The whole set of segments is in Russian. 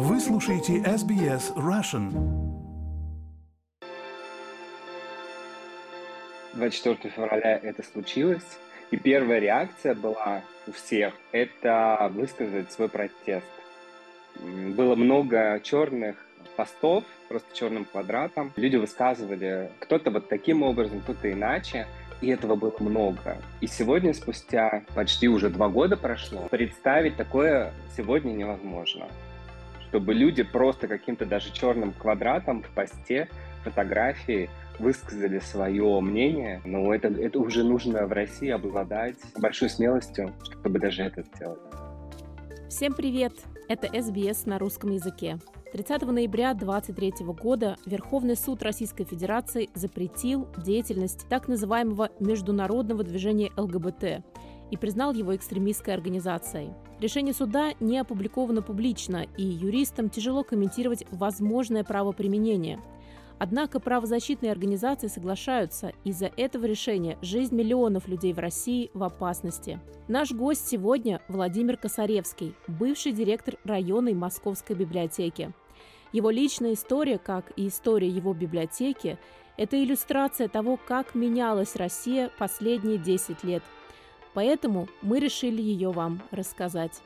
Вы слушаете SBS Russian. 24 февраля это случилось, и первая реакция была у всех – это высказать свой протест. Было много черных постов, просто черным квадратом. Люди высказывали кто-то вот таким образом, кто-то иначе. И этого было много. И сегодня, спустя почти уже два года прошло, представить такое сегодня невозможно. Чтобы люди просто каким-то даже черным квадратом в посте фотографии высказали свое мнение, но это, это уже нужно в России обладать большой смелостью, чтобы даже это сделать. Всем привет! Это СБС на русском языке. 30 ноября 2023 года Верховный суд Российской Федерации запретил деятельность так называемого международного движения ЛГБТ и признал его экстремистской организацией. Решение суда не опубликовано публично, и юристам тяжело комментировать возможное правоприменение – Однако правозащитные организации соглашаются, из-за этого решения жизнь миллионов людей в России в опасности. Наш гость сегодня Владимир Косаревский, бывший директор районной Московской библиотеки. Его личная история, как и история его библиотеки, это иллюстрация того, как менялась Россия последние 10 лет. Поэтому мы решили ее вам рассказать.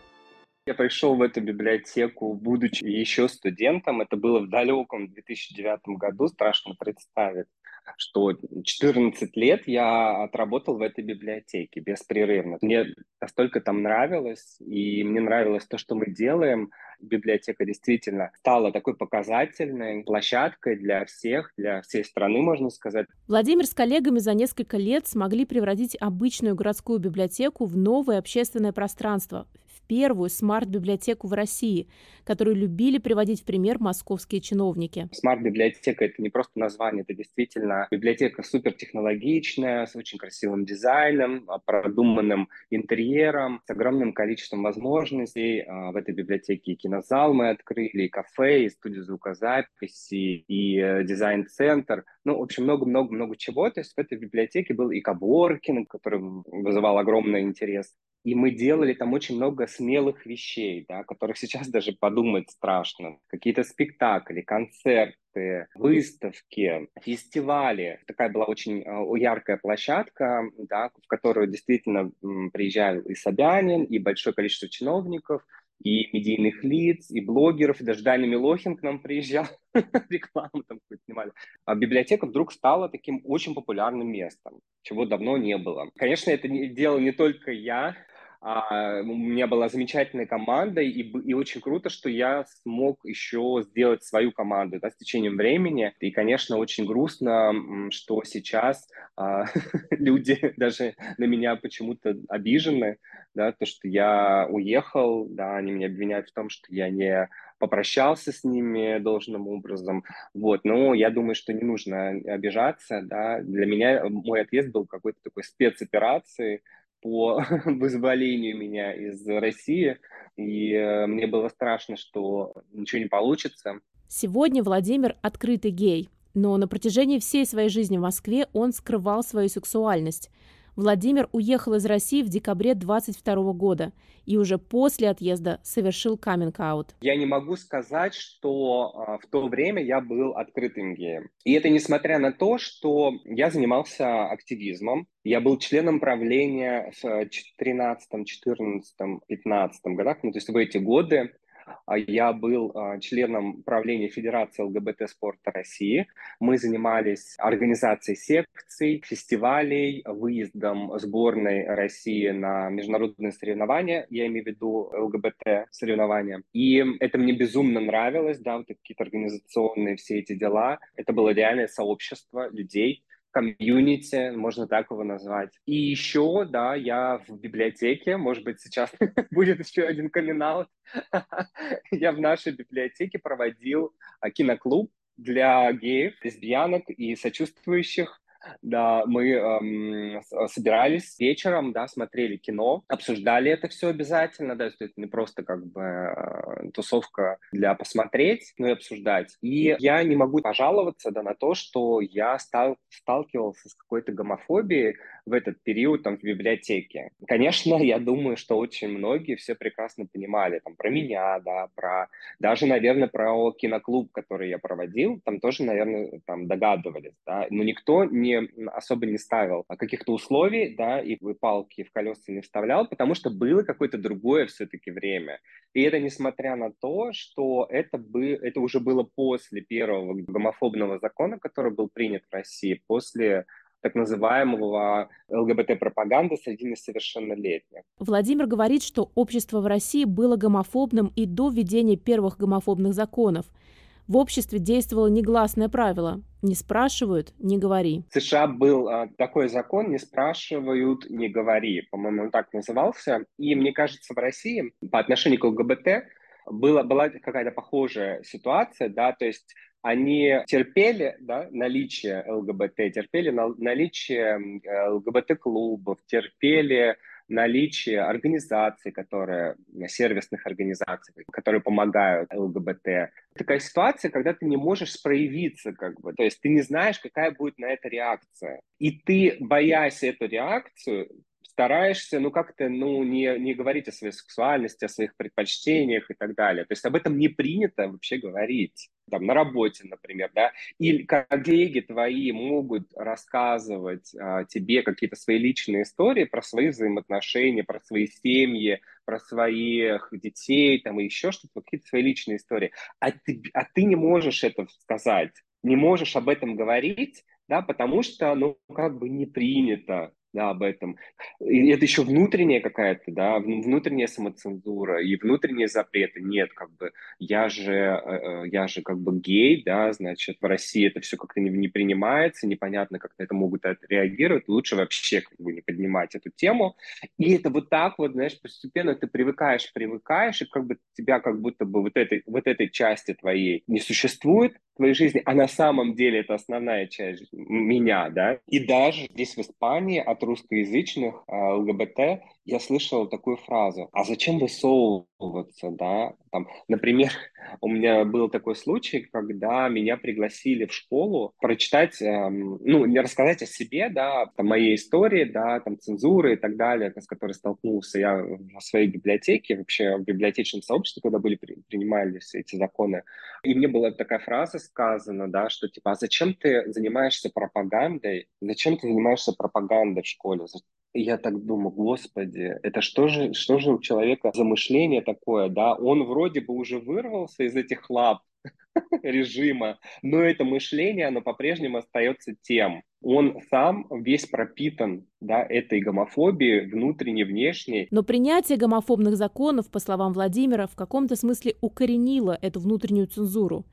Я пришел в эту библиотеку, будучи еще студентом. Это было в далеком 2009 году, страшно представить что 14 лет я отработал в этой библиотеке беспрерывно. Мне настолько там нравилось, и мне нравилось то, что мы делаем. Библиотека действительно стала такой показательной площадкой для всех, для всей страны, можно сказать. Владимир с коллегами за несколько лет смогли превратить обычную городскую библиотеку в новое общественное пространство, первую смарт-библиотеку в России, которую любили приводить в пример московские чиновники. Смарт-библиотека — это не просто название, это действительно библиотека супертехнологичная, с очень красивым дизайном, а, продуманным интерьером, с огромным количеством возможностей. А, в этой библиотеке и кинозал мы открыли, и кафе, и студию звукозаписи, и э, дизайн-центр. Ну, в общем, много-много-много чего. То есть в этой библиотеке был и Каборкин, который вызывал огромный интерес. И мы делали там очень много смелых вещей, да, которых сейчас даже подумать страшно. Какие-то спектакли, концерты, выставки, фестивали. Такая была очень э, яркая площадка, да, в которую действительно приезжал и Собянин, и большое количество чиновников, и медийных лиц, и блогеров, и даже Даня Милохин к нам приезжал, рекламу там снимали. А библиотека вдруг стала таким очень популярным местом, чего давно не было. Конечно, это делал не только я, а, у меня была замечательная команда, и, и очень круто, что я смог еще сделать свою команду да, с течением времени. И, конечно, очень грустно, что сейчас а, люди даже на меня почему-то обижены, да, то, что я уехал, да, они меня обвиняют в том, что я не попрощался с ними должным образом. Вот, но я думаю, что не нужно обижаться, да. Для меня мой отъезд был какой-то такой спецоперацией, по вызволению меня из России, и э, мне было страшно, что ничего не получится. Сегодня Владимир открытый гей, но на протяжении всей своей жизни в Москве он скрывал свою сексуальность. Владимир уехал из России в декабре 22 года и уже после отъезда совершил каминг-аут. Я не могу сказать, что а, в то время я был открытым геем. И это несмотря на то, что я занимался активизмом, я был членом правления в 13, 14, 15 годах, ну, то есть в эти годы я был а, членом правления Федерации ЛГБТ-спорта России. Мы занимались организацией секций, фестивалей, выездом сборной России на международные соревнования, я имею в виду ЛГБТ-соревнования. И это мне безумно нравилось, да, вот какие-то организационные все эти дела. Это было реальное сообщество людей, комьюнити, можно так его назвать. И еще, да, я в библиотеке, может быть, сейчас будет еще один камин Я в нашей библиотеке проводил а, киноклуб для геев, лесбиянок и сочувствующих Да, мы эм, собирались вечером, да, смотрели кино, обсуждали это все обязательно, да, это не просто как бы э, тусовка для посмотреть, но и обсуждать. И я не могу пожаловаться, да, на то, что я стал, сталкивался с какой-то гомофобией в этот период там в библиотеке. Конечно, я думаю, что очень многие все прекрасно понимали, там, про меня, да, про, даже, наверное, про киноклуб, который я проводил, там тоже, наверное, там догадывались, да, но никто не особо не ставил каких-то условий, да, и палки в колеса не вставлял, потому что было какое-то другое все-таки время. И это несмотря на то, что это, бы, это уже было после первого гомофобного закона, который был принят в России, после так называемого ЛГБТ-пропаганды среди несовершеннолетних. Владимир говорит, что общество в России было гомофобным и до введения первых гомофобных законов – в обществе действовало негласное правило «не спрашивают, не говори». В США был а, такой закон «не спрашивают, не говори», по-моему, он так назывался. И мне кажется, в России по отношению к ЛГБТ было, была какая-то похожая ситуация, да, то есть они терпели да, наличие ЛГБТ, терпели наличие ЛГБТ-клубов, терпели наличие организаций, которые, сервисных организаций, которые помогают ЛГБТ. Такая ситуация, когда ты не можешь проявиться, как бы, то есть ты не знаешь, какая будет на это реакция. И ты, боясь эту реакцию, стараешься, ну, как-то, ну, не, не говорить о своей сексуальности, о своих предпочтениях и так далее. То есть об этом не принято вообще говорить. Там, на работе, например, да, или коллеги твои могут рассказывать а, тебе какие-то свои личные истории про свои взаимоотношения, про свои семьи, про своих детей, там, и еще что-то, какие-то свои личные истории. А ты, а ты не можешь это сказать, не можешь об этом говорить, да, потому что, ну, как бы не принято, да, об этом. И это еще внутренняя какая-то, да, внутренняя самоцензура и внутренние запреты. Нет, как бы, я же, э, э, я же как бы гей, да, значит, в России это все как-то не, не принимается, непонятно, как на это могут реагировать, лучше вообще как бы не поднимать эту тему. И это вот так вот, знаешь, постепенно ты привыкаешь, привыкаешь, и как бы тебя как будто бы вот этой, вот этой части твоей не существует, в твоей жизни, а на самом деле это основная часть меня, да. И даже здесь в Испании от русскоязычных э, ЛГБТ я слышал такую фразу, а зачем высовываться, да? Там, например, у меня был такой случай, когда меня пригласили в школу прочитать, эм, ну, не рассказать о себе, да, там, моей истории, да, там, цензуры и так далее, с которой столкнулся я в своей библиотеке, вообще в библиотечном сообществе, когда были принимались эти законы. И мне была такая фраза сказана, да, что типа, а зачем ты занимаешься пропагандой? Зачем ты занимаешься пропагандой в школе? Я так думаю, господи, это что же, что же у человека за мышление такое, да? Он вроде бы уже вырвался из этих лап режима, но это мышление, оно по-прежнему остается тем. Он сам весь пропитан да, этой гомофобией, внутренней, внешней. Но принятие гомофобных законов, по словам Владимира, в каком-то смысле укоренило эту внутреннюю цензуру.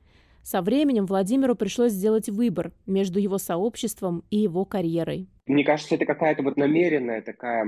Со временем Владимиру пришлось сделать выбор между его сообществом и его карьерой. Мне кажется, это какая-то вот намеренная такая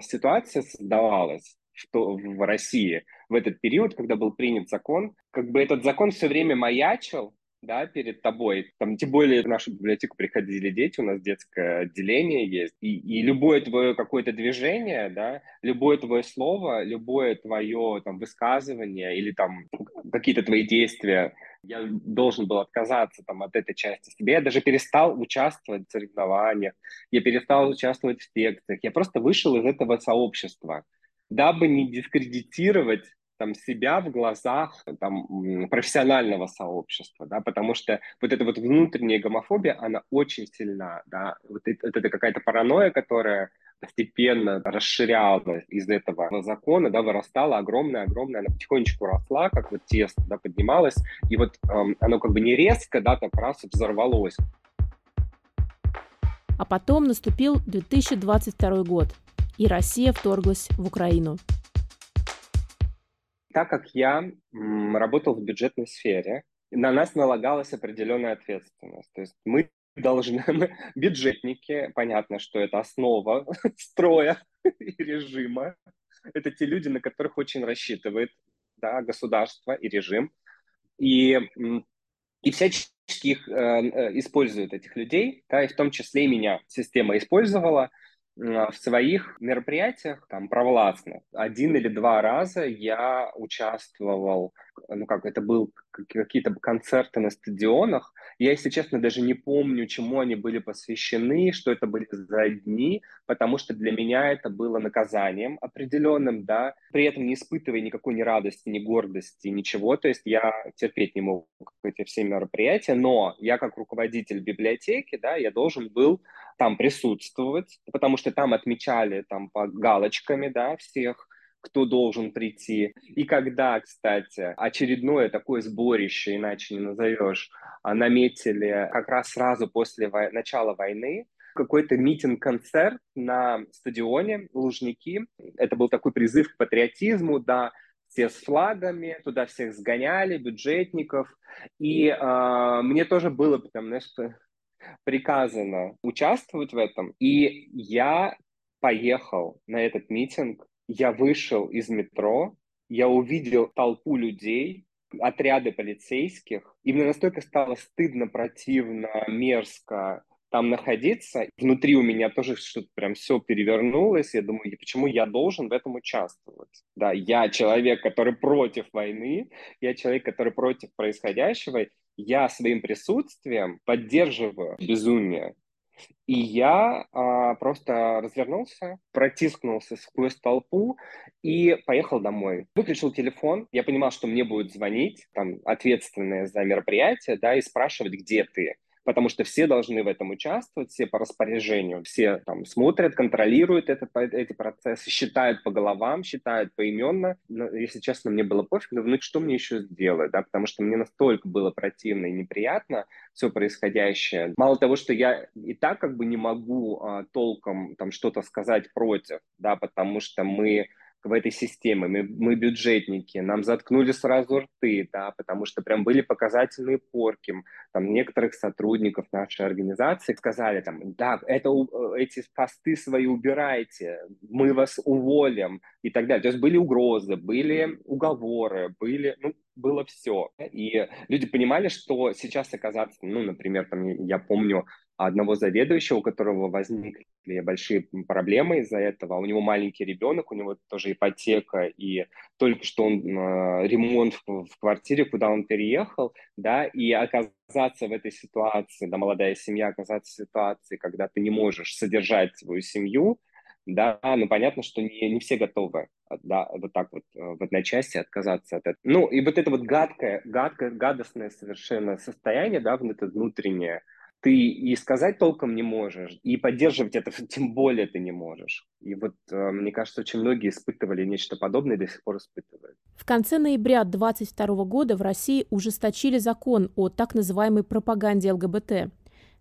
ситуация создавалась что в России в этот период, когда был принят закон, как бы этот закон все время маячил, да, перед тобой. Там, тем более в нашу библиотеку приходили дети, у нас детское отделение есть. И, и любое твое какое-то движение, да, любое твое слово, любое твое там высказывание или там какие-то твои действия, я должен был отказаться там от этой части себе. Я даже перестал участвовать в соревнованиях, я перестал участвовать в секциях. Я просто вышел из этого сообщества, дабы не дискредитировать там, себя в глазах там, профессионального сообщества, да, потому что вот эта вот внутренняя гомофобия, она очень сильна, да, вот это, вот это какая-то паранойя, которая постепенно расширялась из этого закона, да, вырастала огромная-огромная, она потихонечку росла, как вот тесто, да, поднималась, и вот эм, оно как бы не резко, да, так раз взорвалось. А потом наступил 2022 год, и Россия вторглась в Украину так как я работал в бюджетной сфере, на нас налагалась определенная ответственность. То есть мы должны, бюджетники, понятно, что это основа строя и режима. Это те люди, на которых очень рассчитывает да, государство и режим. И и всячески их э, э, используют, этих людей, да, и в том числе и меня система использовала, в своих мероприятиях, там, провластных, один или два раза я участвовал, ну как, это был какие-то концерты на стадионах. Я, если честно, даже не помню, чему они были посвящены, что это были за дни, потому что для меня это было наказанием определенным, да, при этом не испытывая никакой ни радости, ни гордости, ничего. То есть я терпеть не мог эти все мероприятия, но я как руководитель библиотеки, да, я должен был там присутствовать, потому что там отмечали там по галочками, да, всех, кто должен прийти. И когда, кстати, очередное такое сборище, иначе не назовешь, а, наметили как раз сразу после вой- начала войны, какой-то митинг-концерт на стадионе Лужники. Это был такой призыв к патриотизму, да, все с флагами, туда всех сгоняли, бюджетников. И э, мне тоже было, там, знаешь, приказано участвовать в этом. И я поехал на этот митинг, я вышел из метро, я увидел толпу людей, отряды полицейских, и мне настолько стало стыдно, противно, мерзко там находиться. Внутри у меня тоже что-то прям все перевернулось. Я думаю, почему я должен в этом участвовать? Да, я человек, который против войны, я человек, который против происходящего, я своим присутствием поддерживаю безумие. И я а, просто развернулся, протискнулся сквозь толпу и поехал домой. Выключил телефон. Я понимал, что мне будут звонить, там, ответственные за мероприятие, да, и спрашивать, где ты потому что все должны в этом участвовать, все по распоряжению, все там смотрят, контролируют этот, эти процессы, считают по головам, считают поименно. Но, если честно, мне было пофиг, но ну, что мне еще сделать, да, потому что мне настолько было противно и неприятно все происходящее. Мало того, что я и так как бы не могу а, толком там что-то сказать против, да, потому что мы в этой системе, мы, мы бюджетники, нам заткнули сразу рты, да, потому что прям были показательные порки, там некоторых сотрудников нашей организации сказали там, да, это, э, эти посты свои убирайте, мы вас уволим и так далее. То есть были угрозы, были уговоры, были, ну, было все. И люди понимали, что сейчас оказаться, ну, например, там, я помню, одного заведующего, у которого возникли большие проблемы из-за этого. У него маленький ребенок, у него тоже ипотека, и только что он э, ремонт в, в квартире, куда он переехал, да, и оказаться в этой ситуации, да, молодая семья оказаться в ситуации, когда ты не можешь содержать свою семью, да, ну понятно, что не, не все готовы, да, вот так вот э, в одночасье отказаться от этого. Ну и вот это вот гадкое, гадкое, гадостное совершенно состояние, да, вот это внутреннее, ты и сказать толком не можешь, и поддерживать это тем более ты не можешь. И вот, э, мне кажется, очень многие испытывали нечто подобное и до сих пор испытывают. В конце ноября 2022 года в России ужесточили закон о так называемой пропаганде ЛГБТ.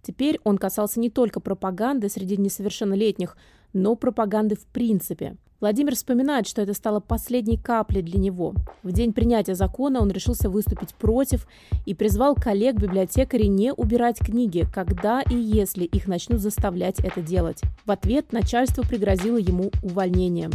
Теперь он касался не только пропаганды среди несовершеннолетних, но пропаганды в принципе. Владимир вспоминает, что это стало последней каплей для него. В день принятия закона он решился выступить против и призвал коллег-библиотекарей не убирать книги, когда и если их начнут заставлять это делать. В ответ начальство пригрозило ему увольнением.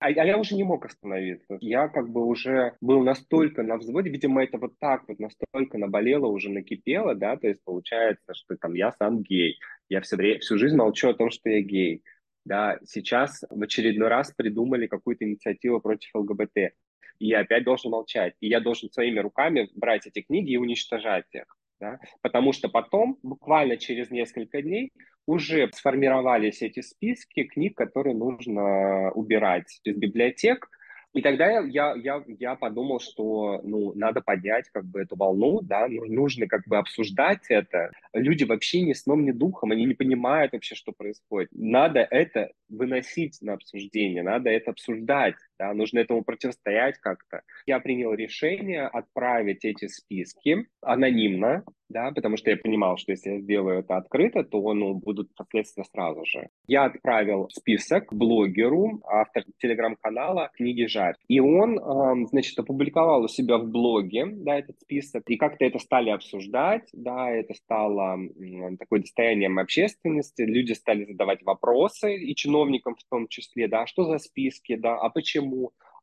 А, а я уже не мог остановиться. Я как бы уже был настолько на взводе, видимо, это вот так вот настолько наболело, уже накипело, да, то есть получается, что там я сам гей. Я все время, всю жизнь молчу о том, что я гей. Да, сейчас в очередной раз придумали какую-то инициативу против ЛГБТ. И я опять должен молчать. И я должен своими руками брать эти книги и уничтожать их. Да? Потому что потом, буквально через несколько дней, уже сформировались эти списки книг, которые нужно убирать из библиотек, и тогда я, я, я подумал, что ну, надо поднять как бы эту волну, да, ну, нужно как бы обсуждать это. Люди вообще ни сном, ни духом, они не понимают вообще, что происходит. Надо это выносить на обсуждение, надо это обсуждать, да, нужно этому противостоять как-то. Я принял решение отправить эти списки анонимно, да, потому что я понимал, что если я сделаю это открыто, то ну, будут последствия сразу же. Я отправил список блогеру, автор телеграм-канала «Книги Жарь». И он, э, значит, опубликовал у себя в блоге, да, этот список, и как-то это стали обсуждать, да, это стало э, такое достоянием общественности, люди стали задавать вопросы, и чиновникам в том числе, да, что за списки, да, а почему,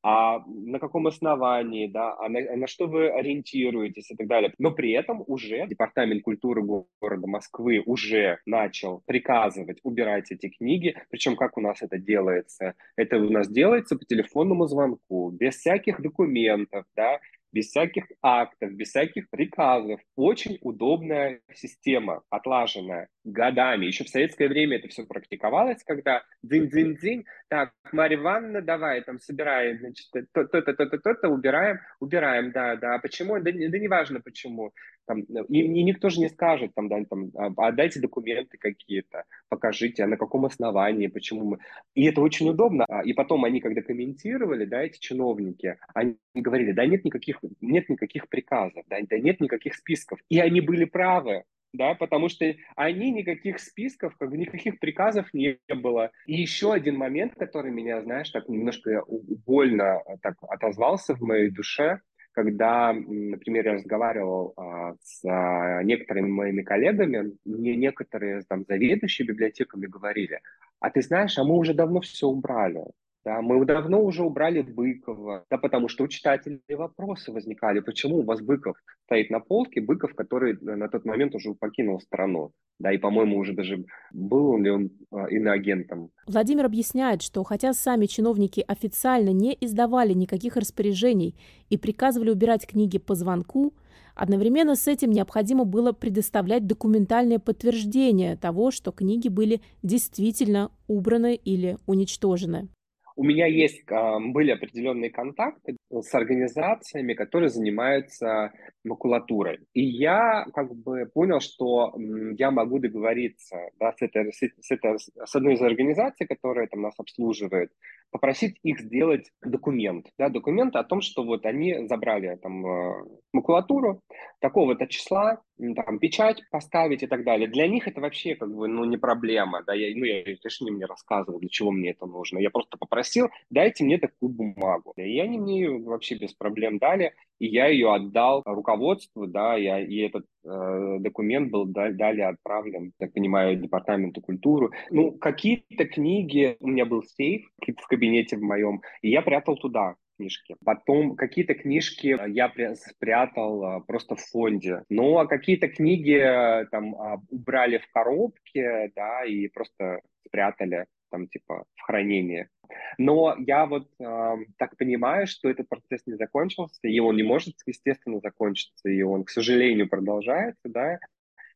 а на каком основании, да, а на, на что вы ориентируетесь и так далее. Но при этом уже Департамент культуры города Москвы уже начал приказывать убирать эти книги, причем как у нас это делается? Это у нас делается по телефонному звонку, без всяких документов, да, без всяких актов, без всяких приказов. Очень удобная система, отлаженная годами. Еще в советское время это все практиковалось, когда дзинь-дзинь-дзинь, так, Марья Ивановна, давай, там, собираем, значит, то-то, то-то, то-то, убираем, убираем, да, да. Почему? Да, да неважно почему. Там, и, и никто же не скажет, там, да, там, а, отдайте документы какие-то, покажите, а на каком основании, почему мы... И это очень удобно. А, и потом они, когда комментировали, да, эти чиновники, они говорили, да нет никаких, нет никаких приказов, да, да нет никаких списков. И они были правы да, потому что они никаких списков, как бы никаких приказов не было. И еще один момент, который меня, знаешь, так немножко больно так отозвался в моей душе, когда, например, я разговаривал а, с а, некоторыми моими коллегами, мне некоторые там заведующие библиотеками говорили, а ты знаешь, а мы уже давно все убрали. Да, мы давно уже убрали Быкова, да, потому что у читателей вопросы возникали, почему у вас Быков стоит на полке, Быков, который на тот момент уже покинул страну, да, и, по-моему, уже даже был ли он э, иноагентом. Владимир объясняет, что хотя сами чиновники официально не издавали никаких распоряжений и приказывали убирать книги по звонку, Одновременно с этим необходимо было предоставлять документальное подтверждение того, что книги были действительно убраны или уничтожены. У меня есть, были определенные контакты с организациями, которые занимаются макулатурой. И я как бы понял, что я могу договориться да, с, этой, с, этой, с одной из организаций, которая там нас обслуживает, попросить их сделать документ, да, документ о том, что вот они забрали там э, макулатуру такого-то числа, там, печать поставить и так далее. Для них это вообще как бы, ну, не проблема, да, я, ну, я, конечно, не мне рассказывал, для чего мне это нужно. Я просто попросил, дайте мне такую бумагу. И они мне вообще без проблем дали, и я ее отдал руководству, да, я, и этот э, документ был далее отправлен, так понимаю, департаменту культуры. Ну, какие-то книги, у меня был сейф в кабинете в моем, и я прятал туда книжки. Потом какие-то книжки я спрятал а, просто в фонде. Ну, а какие-то книги э, там а, убрали в коробке, да, и просто спрятали там типа в хранение. Но я вот э, так понимаю, что этот процесс не закончился, и он не может, естественно, закончиться, и он, к сожалению, продолжается, да,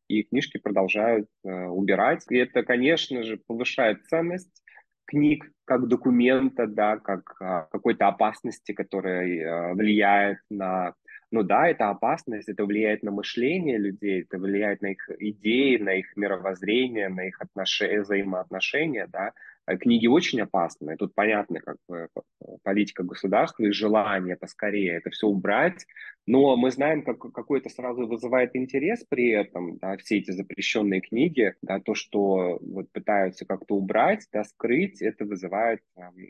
и книжки продолжают э, убирать. И это, конечно же, повышает ценность книг как документа, да, как а, какой-то опасности, которая а, влияет на... Ну да, это опасность, это влияет на мышление людей, это влияет на их идеи, на их мировоззрение, на их отношения, взаимоотношения, да. А книги очень опасны. Тут понятно, как бы политика государства и желание поскорее это все убрать. Но мы знаем, как какой то сразу вызывает интерес при этом, да, все эти запрещенные книги, да, то, что вот пытаются как-то убрать, да, скрыть, это вызывает,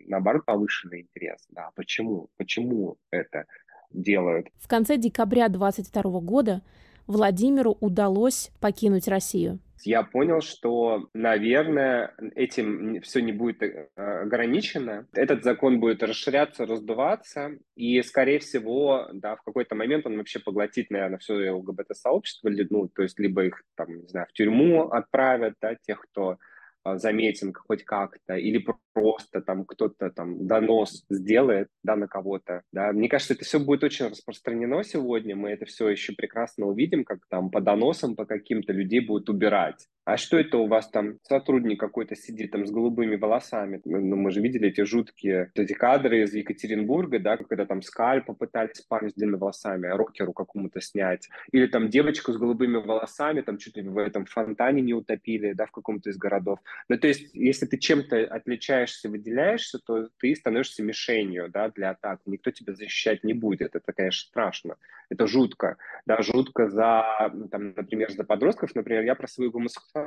наоборот, повышенный интерес. Да, почему? Почему это делают? В конце декабря 2022 года Владимиру удалось покинуть Россию я понял, что, наверное, этим все не будет э, ограничено. Этот закон будет расширяться, раздуваться, и, скорее всего, да, в какой-то момент он вообще поглотит, наверное, все ЛГБТ-сообщество, ну, то есть либо их, там, не знаю, в тюрьму отправят, да, тех, кто а, заметен хоть как-то, или просто там кто-то там донос сделает, да, на кого-то, да. Мне кажется, это все будет очень распространено сегодня, мы это все еще прекрасно увидим, как там по доносам, по каким-то людей будут убирать. А что это у вас там сотрудник какой-то сидит там с голубыми волосами? Ну, мы же видели эти жуткие эти кадры из Екатеринбурга, да, когда там скальп попытались парень с длинными волосами, рокеру какому-то снять. Или там девочку с голубыми волосами, там ли в этом фонтане не утопили, да, в каком-то из городов. Ну, то есть, если ты чем-то отличаешься, выделяешься, то ты становишься мишенью, да, для атак. Никто тебя защищать не будет. Это, конечно, страшно. Это жутко. Да, жутко за, там, например, за подростков. Например, я про свою гомосексуальность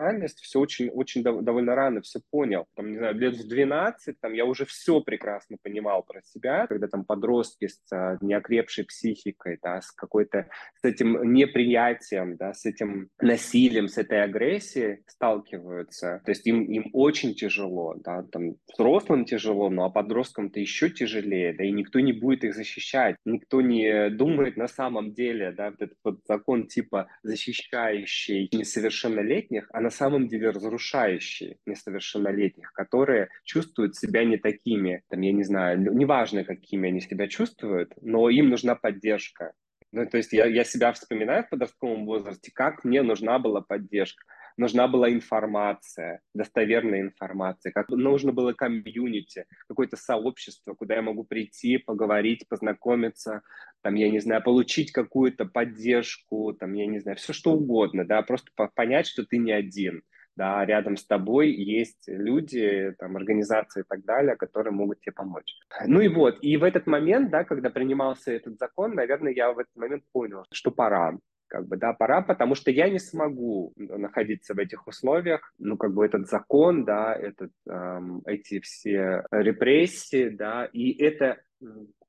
все очень, очень дов- довольно рано все понял. Там, не знаю, лет в 12 там, я уже все прекрасно понимал про себя, когда там подростки с а, неокрепшей психикой, да, с какой-то, с этим неприятием, да, с этим насилием, с этой агрессией сталкиваются. То есть им, им очень тяжело, да, там, взрослым тяжело, ну а подросткам-то еще тяжелее, да, и никто не будет их защищать, никто не думает на самом деле, да, этот вот закон типа защищающий несовершеннолетних, а на самом деле разрушающий несовершеннолетних, которые чувствуют себя не такими, там, я не знаю, неважно, какими они себя чувствуют, но им нужна поддержка. Ну, то есть я, я себя вспоминаю в подростковом возрасте, как мне нужна была поддержка нужна была информация, достоверная информация, как нужно было комьюнити, какое-то сообщество, куда я могу прийти, поговорить, познакомиться, там, я не знаю, получить какую-то поддержку, там, я не знаю, все что угодно, да, просто понять, что ты не один, да, рядом с тобой есть люди, там, организации и так далее, которые могут тебе помочь. Ну и вот, и в этот момент, да, когда принимался этот закон, наверное, я в этот момент понял, что пора, как бы, да, пора, потому что я не смогу находиться в этих условиях, ну, как бы этот закон, да, этот, эм, эти все репрессии, да, и это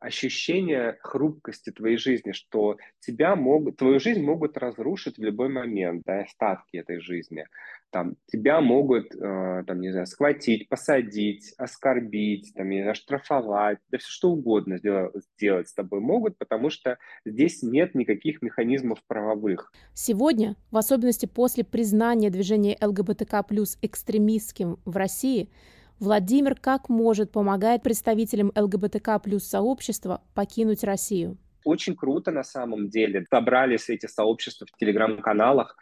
ощущение хрупкости твоей жизни, что тебя могут, твою жизнь могут разрушить в любой момент, да, остатки этой жизни. Там, тебя могут, э, там, не знаю, схватить, посадить, оскорбить, там, не знаю, штрафовать, да все что угодно сделать, сделать с тобой могут, потому что здесь нет никаких механизмов правовых. Сегодня, в особенности после признания движения ЛГБТК плюс экстремистским в России, Владимир как может помогает представителям ЛГБТК плюс сообщества покинуть Россию. Очень круто на самом деле. Собрались эти сообщества в телеграм-каналах,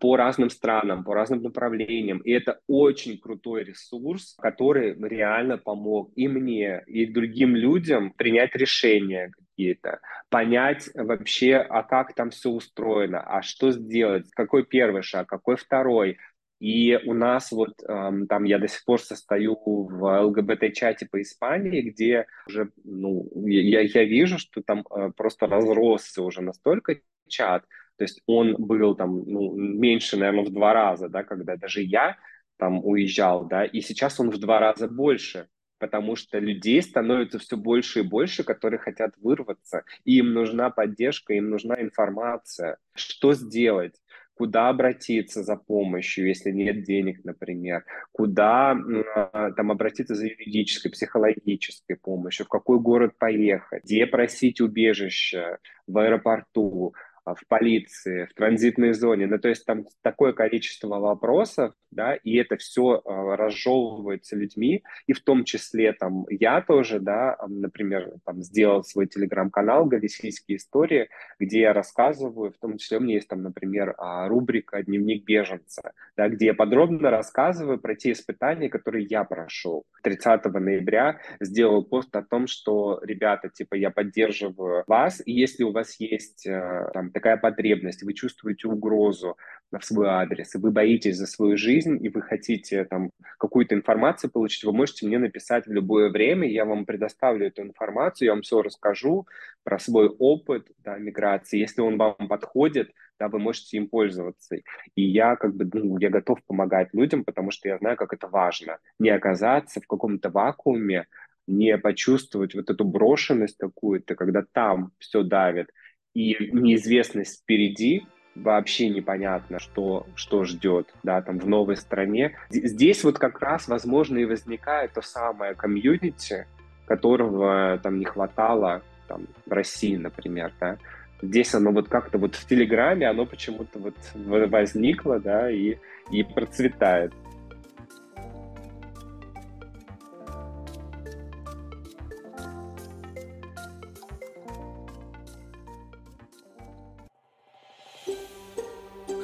по разным странам, по разным направлениям. И это очень крутой ресурс, который реально помог и мне, и другим людям принять решения какие-то, понять вообще, а как там все устроено, а что сделать, какой первый шаг, какой второй, и у нас вот эм, там я до сих пор состою в ЛГБТ-чате по Испании, где уже, ну, я, я вижу, что там э, просто разросся уже настолько чат, то есть он был там ну, меньше, наверное, в два раза, да, когда даже я там уезжал, да, и сейчас он в два раза больше, потому что людей становится все больше и больше, которые хотят вырваться, и им нужна поддержка, им нужна информация, что сделать куда обратиться за помощью, если нет денег, например, куда а, там обратиться за юридической, психологической помощью, в какой город поехать, где просить убежище в аэропорту, в полиции, в транзитной зоне. Ну, то есть там такое количество вопросов, да, и это все а, разжевывается людьми, и в том числе там я тоже, да, например, там сделал свой телеграм-канал «Галисийские истории», где я рассказываю, в том числе у меня есть там, например, а, рубрика «Дневник беженца», да, где я подробно рассказываю про те испытания, которые я прошел. 30 ноября сделал пост о том, что, ребята, типа, я поддерживаю вас, и если у вас есть там такая потребность, вы чувствуете угрозу в свой адрес, и вы боитесь за свою жизнь, и вы хотите там какую-то информацию получить, вы можете мне написать в любое время, я вам предоставлю эту информацию, я вам все расскажу про свой опыт да, миграции. Если он вам подходит, да, вы можете им пользоваться. И я как бы, ну, я готов помогать людям, потому что я знаю, как это важно. Не оказаться в каком-то вакууме, не почувствовать вот эту брошенность какую-то, когда там все давит, и неизвестность впереди, вообще непонятно, что, что ждет, да, там в новой стране. Здесь вот как раз, возможно, и возникает то самое комьюнити, которого там не хватало там, в России, например, да. Здесь оно вот как-то вот в Телеграме, оно почему-то вот возникло, да, и, и процветает.